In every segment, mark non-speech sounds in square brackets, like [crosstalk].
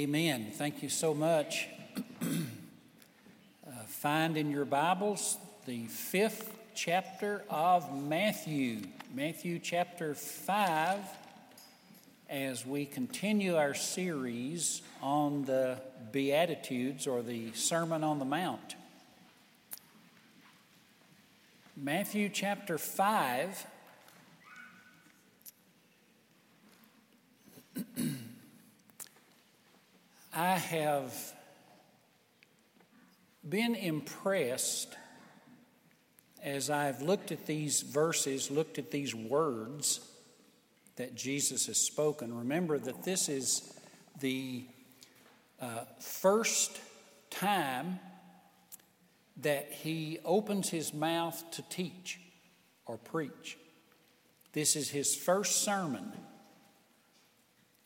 Amen. Thank you so much. [clears throat] uh, find in your Bibles the fifth chapter of Matthew, Matthew chapter 5, as we continue our series on the Beatitudes or the Sermon on the Mount. Matthew chapter 5. I have been impressed as I've looked at these verses, looked at these words that Jesus has spoken. Remember that this is the uh, first time that he opens his mouth to teach or preach. This is his first sermon,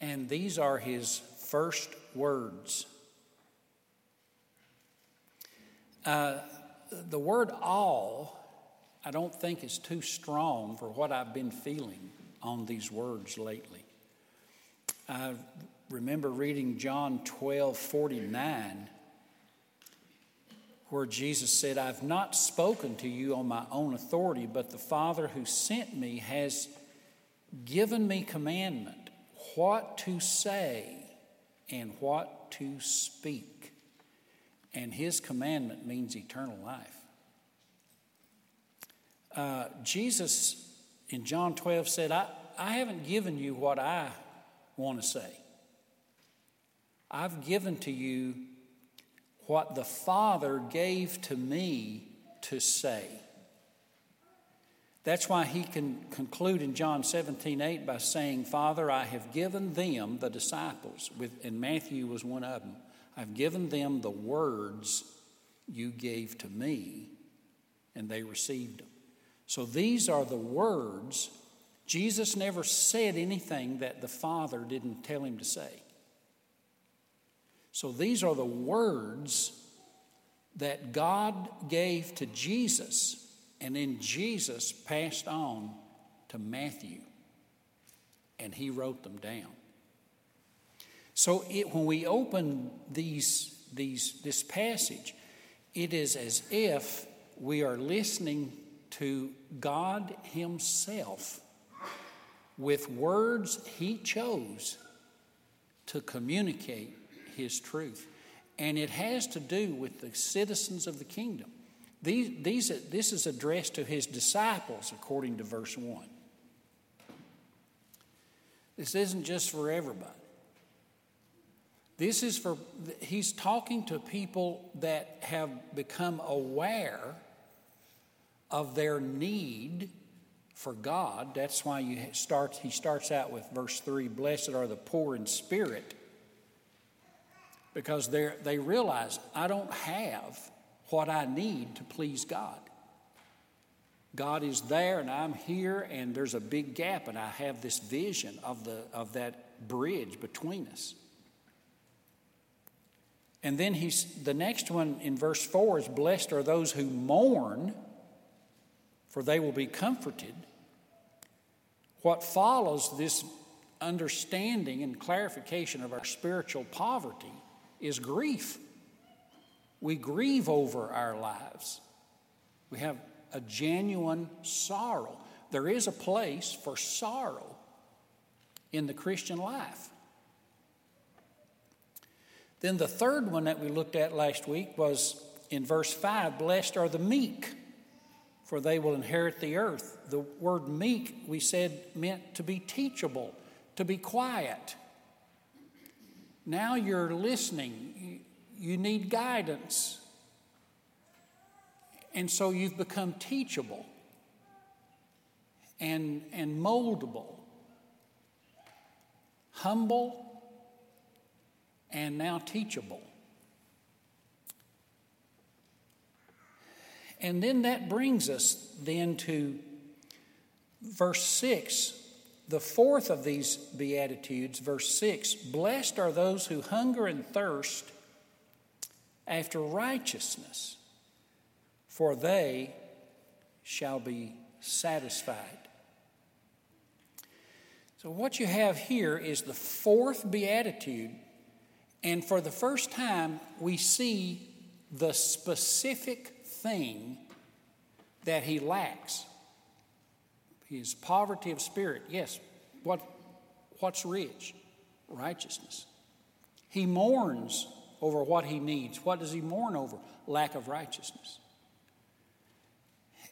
and these are his first words. Uh, the word all, I don't think is too strong for what I've been feeling on these words lately. I remember reading John 12 49, where Jesus said, I've not spoken to you on my own authority, but the Father who sent me has given me commandment what to say and what to speak. And his commandment means eternal life. Uh, Jesus in John 12 said, I, I haven't given you what I want to say. I've given to you what the Father gave to me to say. That's why he can conclude in John 17, 8 by saying, Father, I have given them, the disciples, with, and Matthew was one of them, I've given them the words you gave to me, and they received them. So these are the words. Jesus never said anything that the Father didn't tell him to say. So these are the words that God gave to Jesus and then Jesus passed on to Matthew, and he wrote them down. So it, when we open these, these, this passage, it is as if we are listening to God Himself with words He chose to communicate His truth. And it has to do with the citizens of the kingdom. These, these, this is addressed to his disciples, according to verse 1. This isn't just for everybody. This is for, he's talking to people that have become aware of their need for God. That's why you start, he starts out with verse 3 Blessed are the poor in spirit, because they realize, I don't have what I need to please God. God is there and I'm here, and there's a big gap, and I have this vision of, the, of that bridge between us. And then he's, the next one in verse 4 is Blessed are those who mourn, for they will be comforted. What follows this understanding and clarification of our spiritual poverty is grief. We grieve over our lives. We have a genuine sorrow. There is a place for sorrow in the Christian life. Then the third one that we looked at last week was in verse 5 Blessed are the meek, for they will inherit the earth. The word meek, we said, meant to be teachable, to be quiet. Now you're listening you need guidance. And so you've become teachable and, and moldable, humble, and now teachable. And then that brings us then to verse 6, the fourth of these Beatitudes, verse 6 Blessed are those who hunger and thirst after righteousness, for they shall be satisfied. So, what you have here is the fourth beatitude, And for the first time, we see the specific thing that he lacks. His poverty of spirit. Yes, what, what's rich? Righteousness. He mourns over what he needs. What does he mourn over? Lack of righteousness.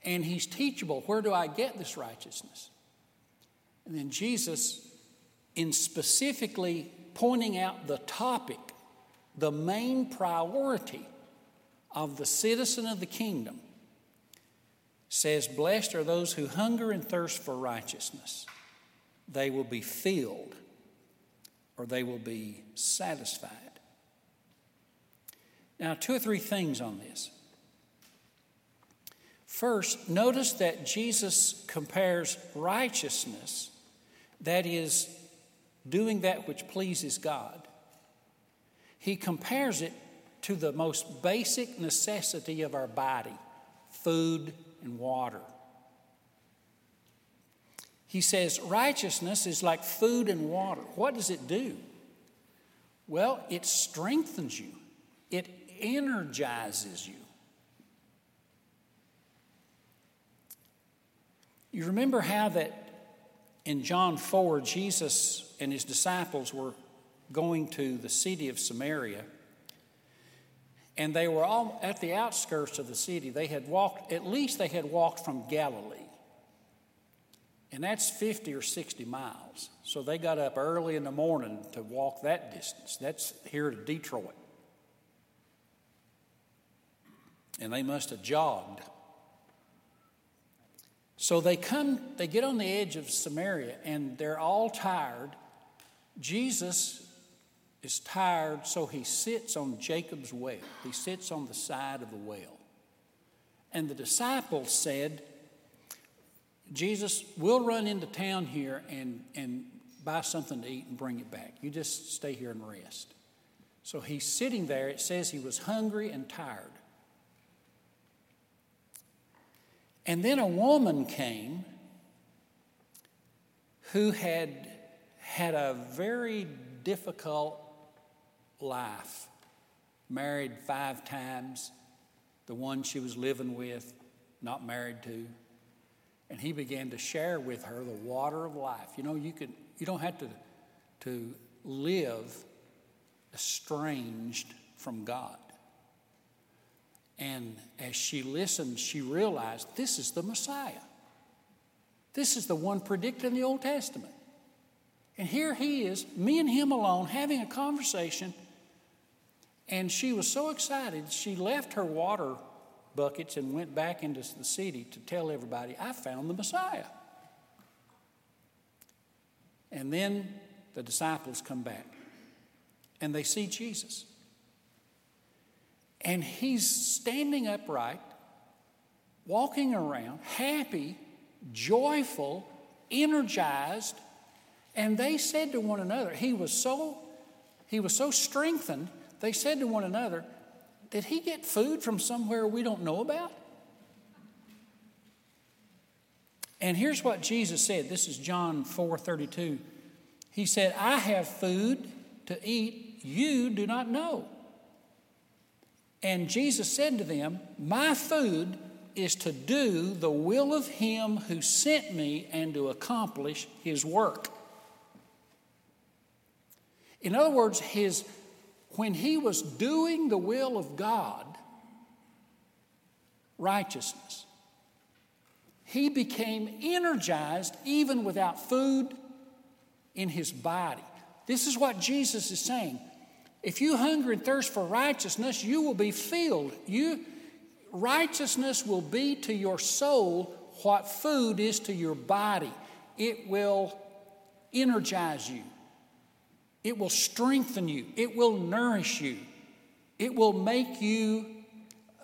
And he's teachable. Where do I get this righteousness? And then Jesus, in specifically pointing out the topic, the main priority of the citizen of the kingdom, says, Blessed are those who hunger and thirst for righteousness. They will be filled or they will be satisfied. Now, two or three things on this. First, notice that Jesus compares righteousness, that is, doing that which pleases God, he compares it to the most basic necessity of our body food and water. He says righteousness is like food and water. What does it do? Well, it strengthens you, it energizes you. You remember how that in John 4, Jesus and his disciples were going to the city of Samaria, and they were all at the outskirts of the city. They had walked, at least they had walked from Galilee. And that's 50 or 60 miles. So they got up early in the morning to walk that distance. That's here to Detroit. And they must have jogged. So they come, they get on the edge of Samaria and they're all tired. Jesus is tired, so he sits on Jacob's well. He sits on the side of the well. And the disciples said, Jesus, we'll run into town here and, and buy something to eat and bring it back. You just stay here and rest. So he's sitting there. It says he was hungry and tired. And then a woman came who had had a very difficult life. Married five times, the one she was living with, not married to. And he began to share with her the water of life. You know, you, can, you don't have to, to live estranged from God. And as she listened, she realized this is the Messiah. This is the one predicted in the Old Testament. And here he is, me and him alone, having a conversation. And she was so excited, she left her water buckets and went back into the city to tell everybody, I found the Messiah. And then the disciples come back and they see Jesus. And he's standing upright, walking around, happy, joyful, energized. And they said to one another, he was so, he was so strengthened, they said to one another, Did he get food from somewhere we don't know about? And here's what Jesus said. This is John 4 32. He said, I have food to eat you do not know. And Jesus said to them, My food is to do the will of him who sent me and to accomplish his work. In other words, his, when he was doing the will of God, righteousness, he became energized even without food in his body. This is what Jesus is saying. If you hunger and thirst for righteousness, you will be filled. You, righteousness will be to your soul what food is to your body. It will energize you, it will strengthen you, it will nourish you, it will make you,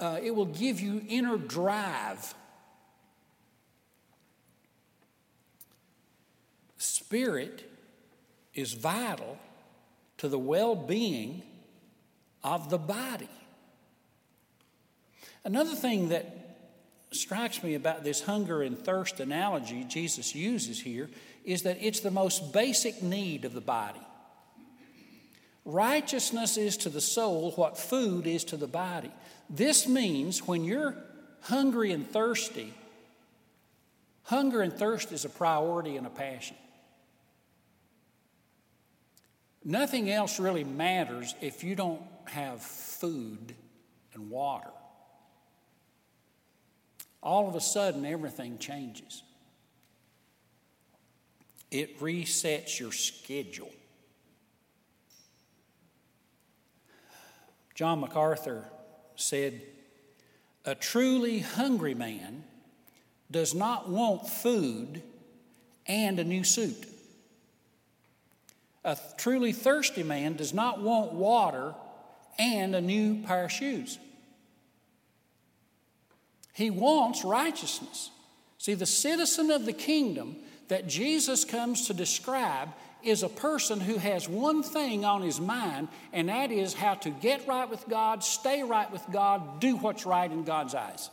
uh, it will give you inner drive. Spirit is vital to the well being of the body. Another thing that strikes me about this hunger and thirst analogy Jesus uses here is that it's the most basic need of the body. Righteousness is to the soul what food is to the body. This means when you're hungry and thirsty, hunger and thirst is a priority and a passion. Nothing else really matters if you don't have food and water. All of a sudden, everything changes. It resets your schedule. John MacArthur said, A truly hungry man does not want food and a new suit. A truly thirsty man does not want water and a new pair of shoes. He wants righteousness. See, the citizen of the kingdom that Jesus comes to describe is a person who has one thing on his mind, and that is how to get right with God, stay right with God, do what's right in God's eyes.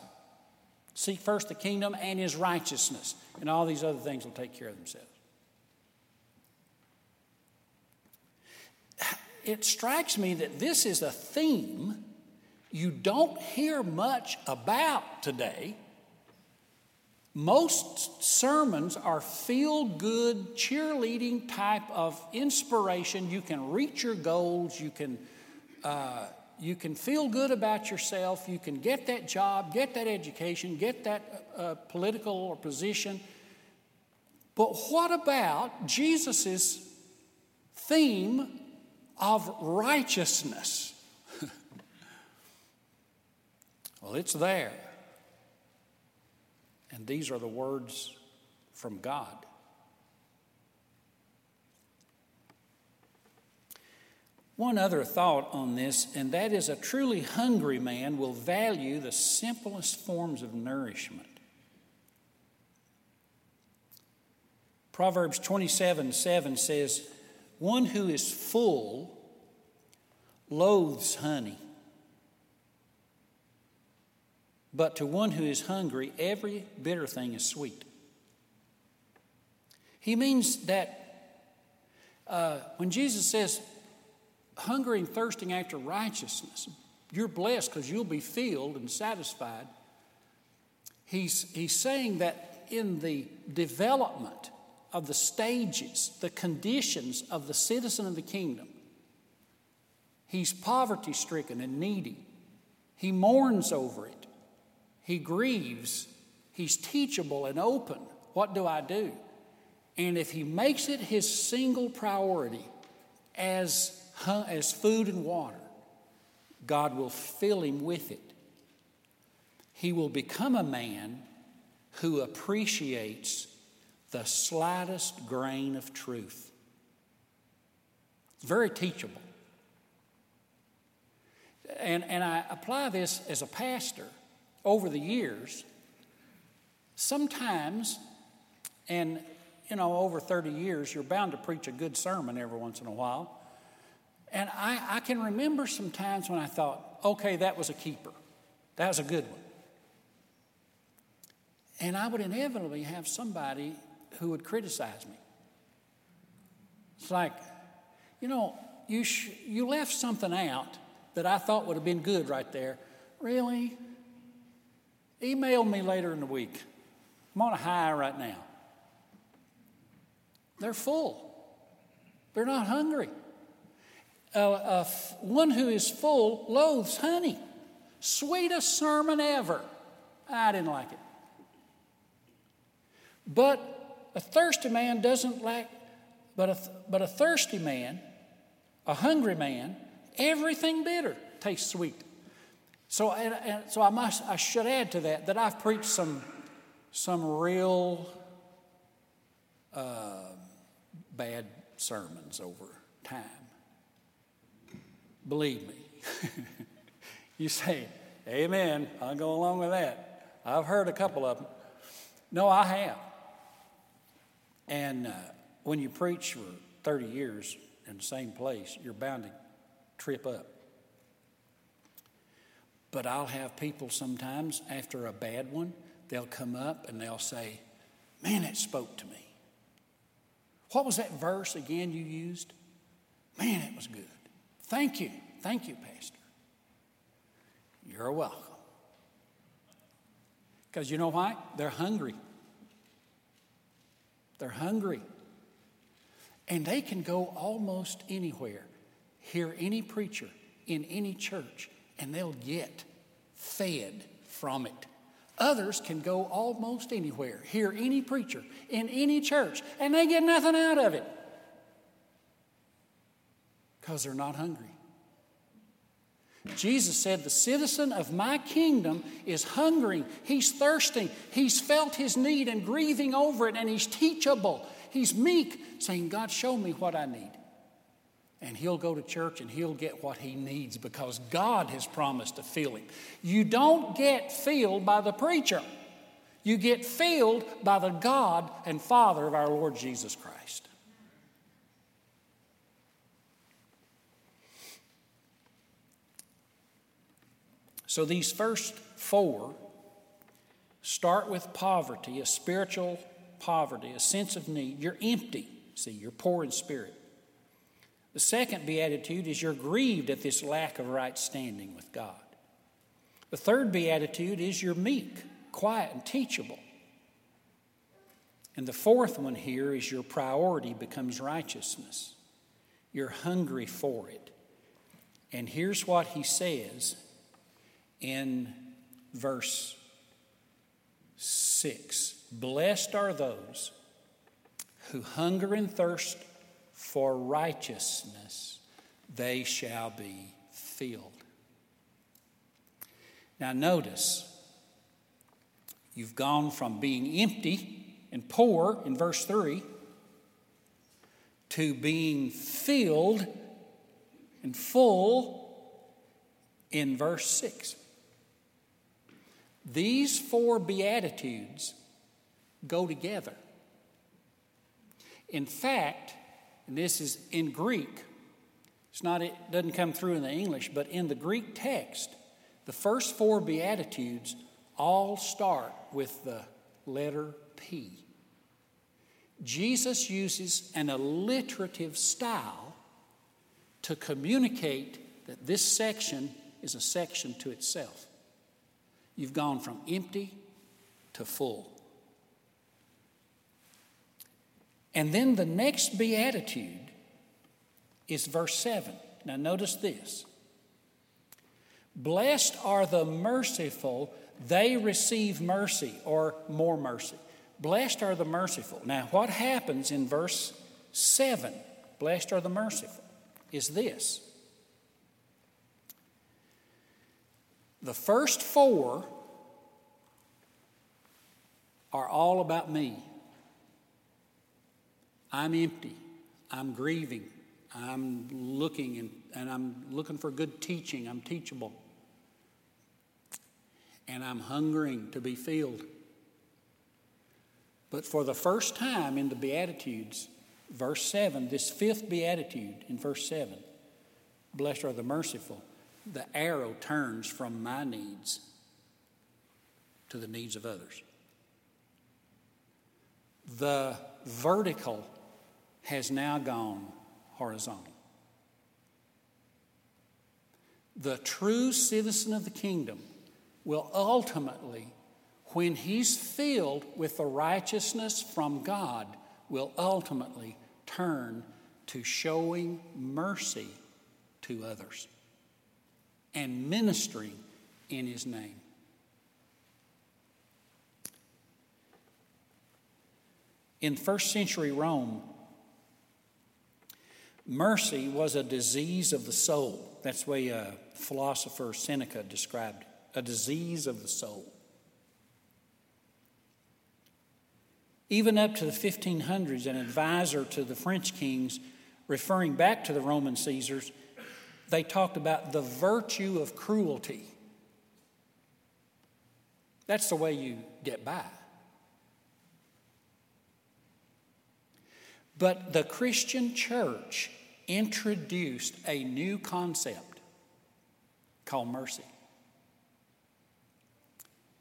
Seek first the kingdom and his righteousness, and all these other things will take care of themselves. It strikes me that this is a theme you don't hear much about today most sermons are feel good, cheerleading type of inspiration. You can reach your goals, you can, uh, you can feel good about yourself, you can get that job, get that education, get that uh, political or position. But what about Jesus' theme of righteousness? [laughs] well, it's there. And these are the words from God. One other thought on this, and that is a truly hungry man will value the simplest forms of nourishment. Proverbs 27 7 says, One who is full loathes honey, But to one who is hungry, every bitter thing is sweet. He means that uh, when Jesus says, hungry and thirsting after righteousness, you're blessed because you'll be filled and satisfied. He's, he's saying that in the development of the stages, the conditions of the citizen of the kingdom, he's poverty stricken and needy. He mourns over it. He grieves. He's teachable and open. What do I do? And if he makes it his single priority as, as food and water, God will fill him with it. He will become a man who appreciates the slightest grain of truth. It's very teachable. And, and I apply this as a pastor over the years, sometimes, and you know, over 30 years, you're bound to preach a good sermon every once in a while. And I, I can remember some times when I thought, okay, that was a keeper. That was a good one. And I would inevitably have somebody who would criticize me. It's like, you know, you, sh- you left something out that I thought would have been good right there. Really? Email me later in the week. I'm on a high right now. They're full, they're not hungry. Uh, uh, one who is full loathes honey. Sweetest sermon ever. I didn't like it. But a thirsty man doesn't lack, but a, but a thirsty man, a hungry man, everything bitter tastes sweet. So, and, and so I, must, I should add to that that I've preached some, some real uh, bad sermons over time. Believe me. [laughs] you say, Amen, I'll go along with that. I've heard a couple of them. No, I have. And uh, when you preach for 30 years in the same place, you're bound to trip up. But I'll have people sometimes after a bad one, they'll come up and they'll say, Man, it spoke to me. What was that verse again you used? Man, it was good. Thank you. Thank you, Pastor. You're welcome. Because you know why? They're hungry. They're hungry. And they can go almost anywhere, hear any preacher in any church, and they'll get fed from it. Others can go almost anywhere, hear any preacher in any church, and they get nothing out of it because they're not hungry. Jesus said, The citizen of my kingdom is hungering, he's thirsting, he's felt his need and grieving over it, and he's teachable. He's meek, saying, God, show me what I need. And he'll go to church and he'll get what he needs because God has promised to fill him. You don't get filled by the preacher, you get filled by the God and Father of our Lord Jesus Christ. So these first four start with poverty, a spiritual poverty, a sense of need. You're empty. See, you're poor in spirit. The second beatitude is you're grieved at this lack of right standing with God. The third beatitude is you're meek, quiet, and teachable. And the fourth one here is your priority becomes righteousness. You're hungry for it. And here's what he says in verse 6 Blessed are those who hunger and thirst for righteousness, they shall be filled. Now, notice, you've gone from being empty and poor in verse 3 to being filled and full in verse 6. These four Beatitudes go together. In fact, and this is in Greek, it's not, it doesn't come through in the English, but in the Greek text, the first four Beatitudes all start with the letter P. Jesus uses an alliterative style to communicate that this section is a section to itself. You've gone from empty to full. And then the next beatitude is verse 7. Now, notice this Blessed are the merciful, they receive mercy or more mercy. Blessed are the merciful. Now, what happens in verse 7, blessed are the merciful, is this The first four are all about me. I'm empty. I'm grieving. I'm looking and, and I'm looking for good teaching. I'm teachable. And I'm hungering to be filled. But for the first time in the Beatitudes, verse 7, this fifth Beatitude in verse 7, blessed are the merciful the arrow turns from my needs to the needs of others. The vertical has now gone horizontal. The true citizen of the kingdom will ultimately, when he's filled with the righteousness from God, will ultimately turn to showing mercy to others and ministering in his name. In first century Rome, mercy was a disease of the soul. That's the way philosopher Seneca described it a disease of the soul. Even up to the 1500s, an advisor to the French kings, referring back to the Roman Caesars, they talked about the virtue of cruelty. That's the way you get by. But the Christian church introduced a new concept called mercy.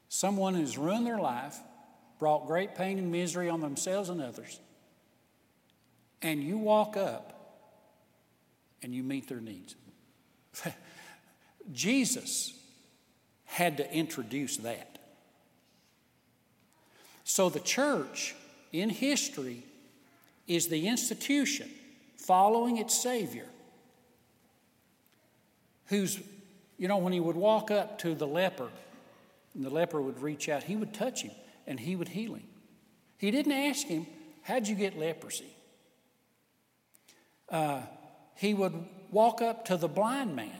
Someone who's ruined their life, brought great pain and misery on themselves and others, and you walk up and you meet their needs. [laughs] Jesus had to introduce that. So the church in history is the institution following its Savior who's, you know, when he would walk up to the leper and the leper would reach out, he would touch him and he would heal him. He didn't ask him, How'd you get leprosy? Uh, he would walk up to the blind man.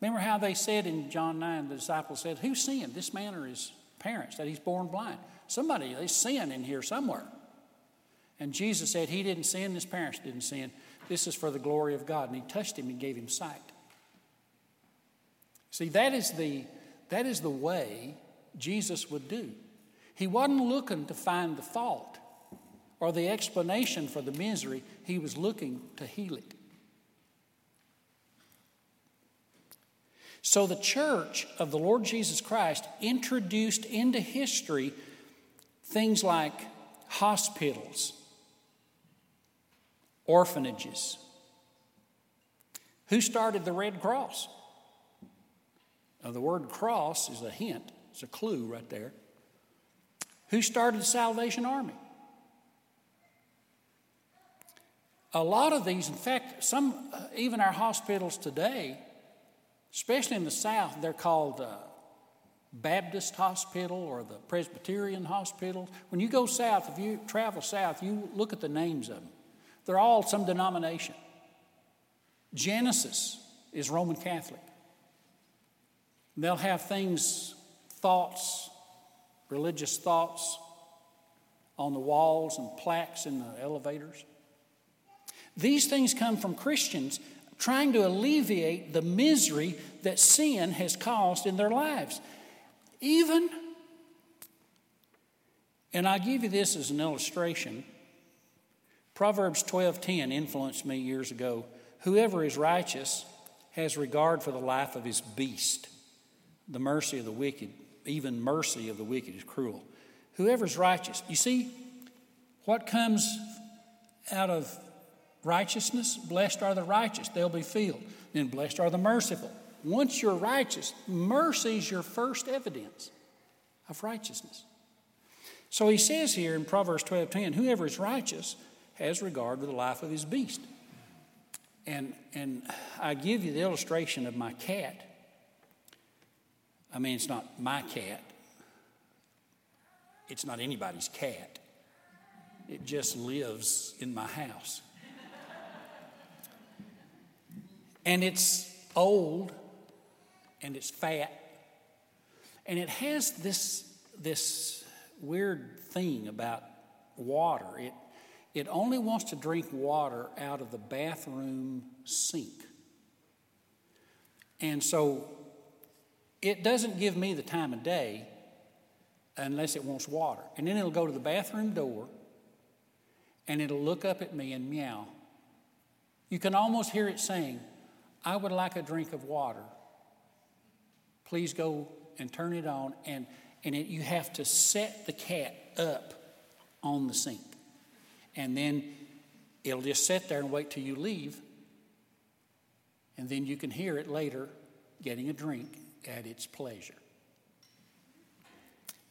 Remember how they said in John 9, the disciples said, Who sinned, this man or his parents, that he's born blind? Somebody, there's sin in here somewhere. And Jesus said, He didn't sin, his parents didn't sin. This is for the glory of God. And he touched him and gave him sight. See, that is the, that is the way Jesus would do. He wasn't looking to find the fault or the explanation for the misery, he was looking to heal it. So the church of the Lord Jesus Christ introduced into history things like hospitals, orphanages. Who started the Red Cross? Now, the word cross is a hint, it's a clue right there. Who started the Salvation Army? A lot of these, in fact, some, uh, even our hospitals today, especially in the South, they're called uh, Baptist Hospital or the Presbyterian Hospital. When you go south, if you travel south, you look at the names of them. They're all some denomination. Genesys is Roman Catholic. They'll have things, thoughts, religious thoughts on the walls and plaques in the elevators. These things come from Christians trying to alleviate the misery that sin has caused in their lives. Even, and I'll give you this as an illustration. Proverbs 12:10 influenced me years ago. Whoever is righteous has regard for the life of his beast. The mercy of the wicked, even mercy of the wicked is cruel. Whoever's righteous, you see, what comes out of righteousness? Blessed are the righteous, they'll be filled. Then blessed are the merciful. Once you're righteous, mercy is your first evidence of righteousness. So he says here in Proverbs 12 10, whoever is righteous has regard to the life of his beast. And, and I give you the illustration of my cat. I mean, it's not my cat, it's not anybody's cat. It just lives in my house. And it's old and it's fat and it has this, this weird thing about water. It, it only wants to drink water out of the bathroom sink. And so it doesn't give me the time of day unless it wants water. And then it'll go to the bathroom door and it'll look up at me and meow. You can almost hear it saying, I would like a drink of water. Please go and turn it on. And, and it, you have to set the cat up on the sink. And then it'll just sit there and wait till you leave. And then you can hear it later getting a drink at its pleasure.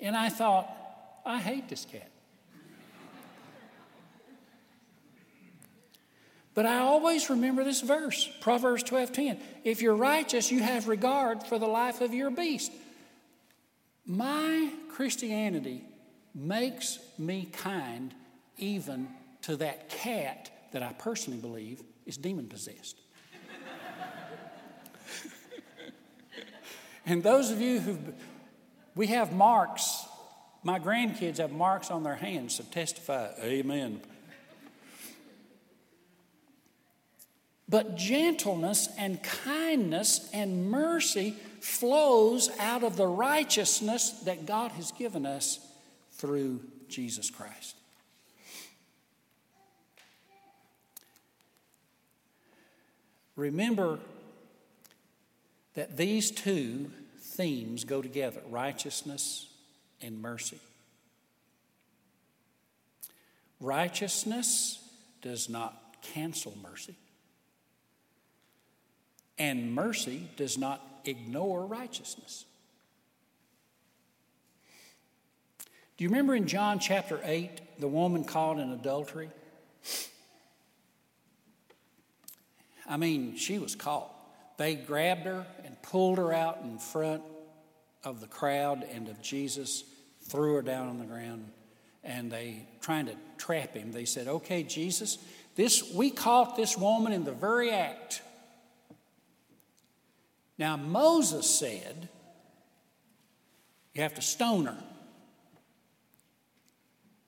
And I thought, I hate this cat. But I always remember this verse, Proverbs 12:10. If you're righteous, you have regard for the life of your beast. My Christianity makes me kind even to that cat that I personally believe is demon possessed. And those of you who, we have marks, my grandkids have marks on their hands, so testify, amen. But gentleness and kindness and mercy flows out of the righteousness that God has given us through Jesus Christ. Remember that these two themes go together righteousness and mercy. Righteousness does not cancel mercy. And mercy does not ignore righteousness. Do you remember in John chapter 8, the woman caught in adultery? I mean, she was caught. They grabbed her and pulled her out in front of the crowd and of Jesus, threw her down on the ground, and they trying to trap him. They said, "Okay, Jesus, this we caught this woman in the very act." Now Moses said, "You have to stone her."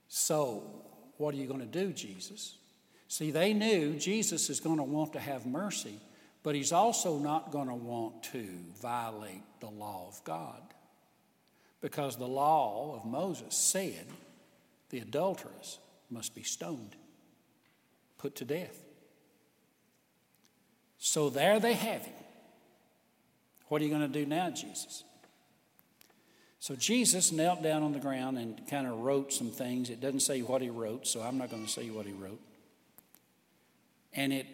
So, what are you going to do, Jesus? See, they knew Jesus is going to want to have mercy, but he's also not going to want to violate the law of God. Because the law of Moses said the adulteress must be stoned, put to death. So there they have him. What are you going to do now, Jesus? So Jesus knelt down on the ground and kind of wrote some things. It doesn't say what he wrote, so I'm not going to say what he wrote. And it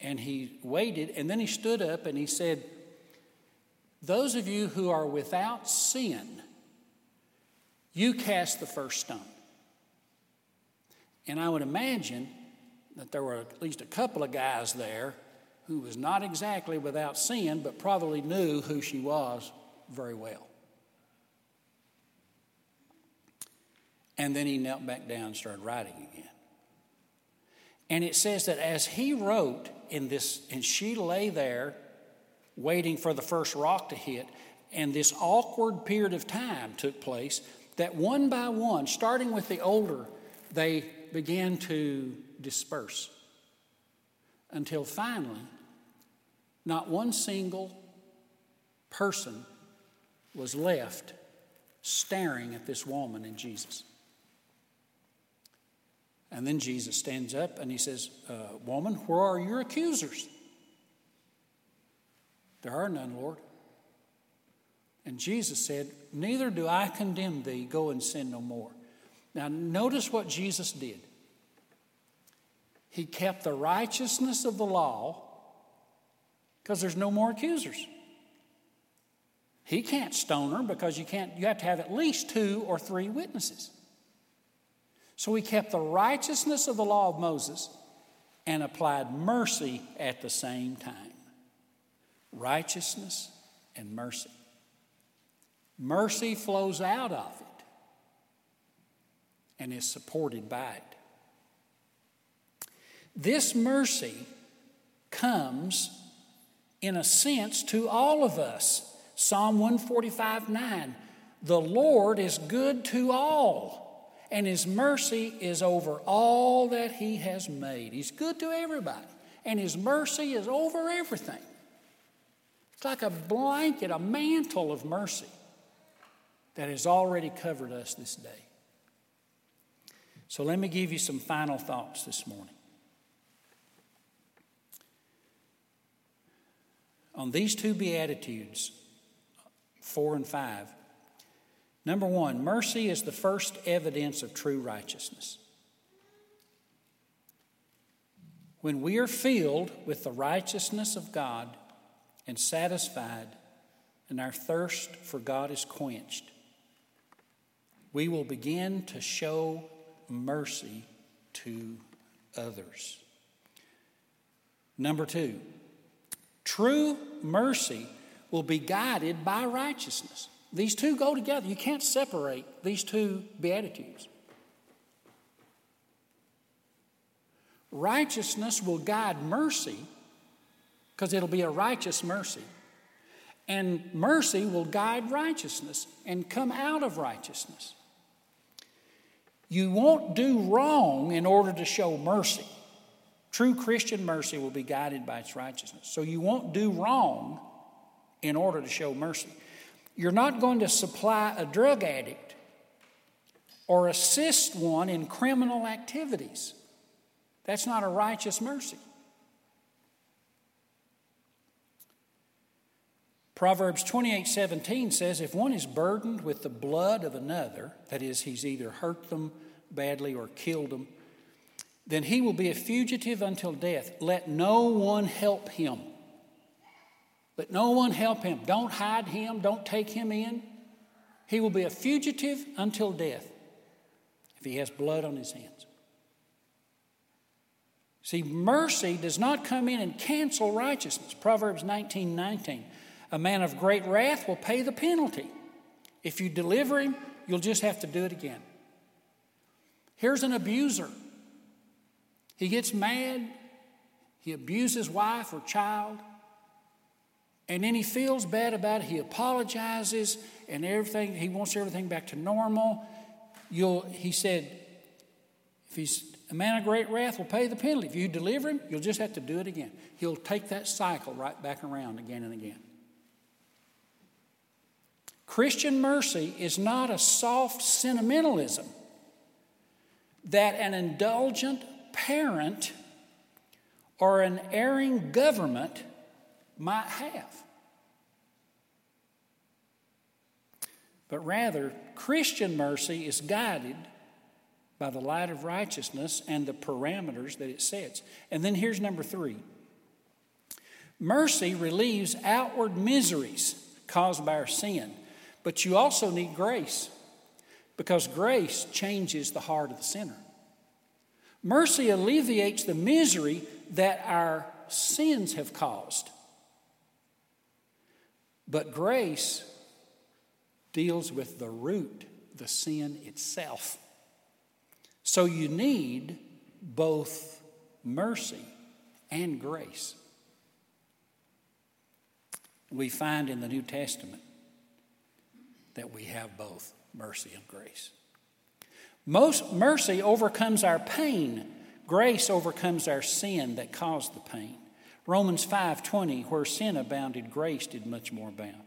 and he waited and then he stood up and he said, "Those of you who are without sin, you cast the first stone." And I would imagine that there were at least a couple of guys there who was not exactly without sin, but probably knew who she was very well. And then he knelt back down and started writing again. And it says that as he wrote in this, and she lay there waiting for the first rock to hit, and this awkward period of time took place, that one by one, starting with the older, they began to disperse until finally, not one single person was left staring at this woman and Jesus. And then Jesus stands up and he says, uh, Woman, where are your accusers? There are none, Lord. And Jesus said, Neither do I condemn thee. Go and sin no more. Now, notice what Jesus did. He kept the righteousness of the law because there's no more accusers. He can't stone her because you can't, you have to have at least two or three witnesses. So he kept the righteousness of the law of Moses and applied mercy at the same time. Righteousness and mercy. Mercy flows out of it and is supported by it. This mercy comes, in a sense, to all of us. Psalm 145 9. The Lord is good to all and His mercy is over all that He has made. He's good to everybody, and His mercy is over everything. It's like a blanket, a mantle of mercy that has already covered us this day. So let me give you some final thoughts this morning. On these two Beatitudes, four and five, Number one, mercy is the first evidence of true righteousness. When we are filled with the righteousness of God and satisfied, and our thirst for God is quenched, we will begin to show mercy to others. Number two, true mercy will be guided by righteousness. These two go together. You can't separate these two Beatitudes. Righteousness will guide mercy because it'll be a righteous mercy. And mercy will guide righteousness and come out of righteousness. You won't do wrong in order to show mercy. True Christian mercy will be guided by its righteousness. So you won't do wrong in order to show mercy. You're not going to supply a drug addict or assist one in criminal activities. That's not a righteous mercy. Proverbs 28 17 says, If one is burdened with the blood of another, that is, he's either hurt them badly or killed them, then he will be a fugitive until death. Let no one help him. Let no one help him. Don't hide him. Don't take him in. He will be a fugitive until death if he has blood on his hands. See, mercy does not come in and cancel righteousness. Proverbs 19 19. A man of great wrath will pay the penalty. If you deliver him, you'll just have to do it again. Here's an abuser. He gets mad, he abuses wife or child, and then he feels bad about it. He apologizes and everything, he wants everything back to normal. You'll, he said, if he's a man of great wrath will pay the penalty. If you deliver him, you'll just have to do it again. He'll take that cycle right back around again and again. Christian mercy is not a soft sentimentalism that an indulgent parent or an erring government might have. But rather, Christian mercy is guided by the light of righteousness and the parameters that it sets. And then here's number three mercy relieves outward miseries caused by our sin, but you also need grace because grace changes the heart of the sinner. Mercy alleviates the misery that our sins have caused. But grace deals with the root, the sin itself. So you need both mercy and grace. We find in the New Testament that we have both mercy and grace. Most mercy overcomes our pain. Grace overcomes our sin that caused the pain. Romans 5:20 where sin abounded grace did much more abound.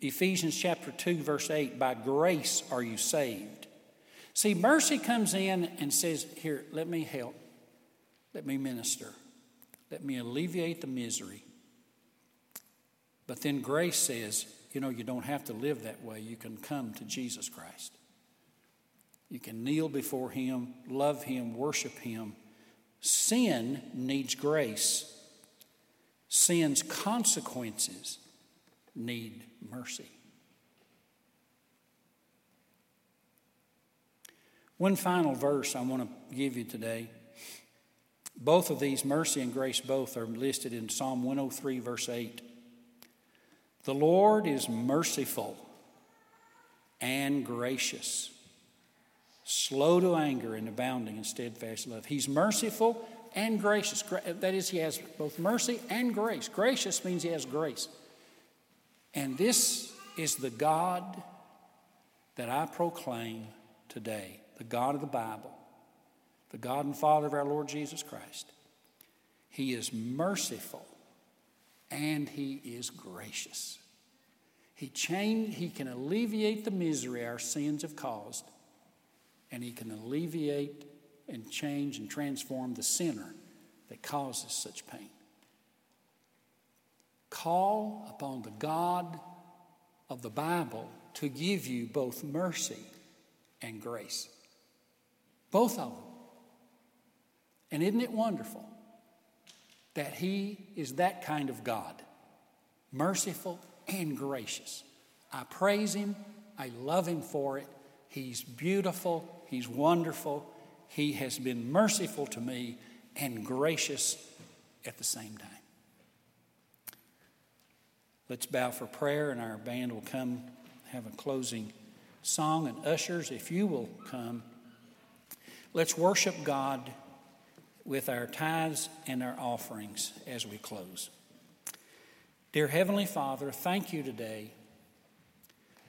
Ephesians chapter 2 verse 8 by grace are you saved. See mercy comes in and says here let me help. Let me minister. Let me alleviate the misery. But then grace says, you know, you don't have to live that way. You can come to Jesus Christ. You can kneel before Him, love Him, worship Him. Sin needs grace, sin's consequences need mercy. One final verse I want to give you today. Both of these, mercy and grace, both are listed in Psalm 103, verse 8. The Lord is merciful and gracious slow to anger and abounding in steadfast love. He's merciful and gracious. That is, he has both mercy and grace. Gracious means he has grace. And this is the God that I proclaim today the God of the Bible, the God and Father of our Lord Jesus Christ. He is merciful and he is gracious. He, he can alleviate the misery our sins have caused and He can alleviate and change and transform the sinner that causes such pain. Call upon the God of the Bible to give you both mercy and grace. Both of them. And isn't it wonderful that He is that kind of God? Merciful and gracious. I praise Him. I love Him for it. He's beautiful. He's wonderful. He has been merciful to me and gracious at the same time. Let's bow for prayer, and our band will come have a closing song. And ushers, if you will come, let's worship God with our tithes and our offerings as we close. Dear Heavenly Father, thank you today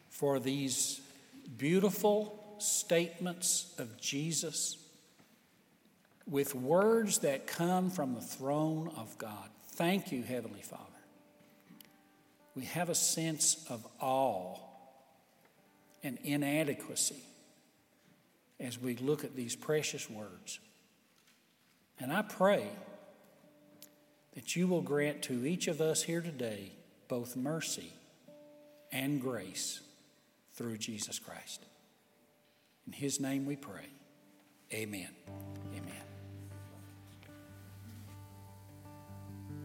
for these beautiful statements of Jesus with words that come from the throne of God. Thank you, Heavenly Father. We have a sense of awe and inadequacy as we look at these precious words. And I pray that you will grant to each of us here today both mercy and grace through Jesus Christ. In His name we pray. Amen. Amen.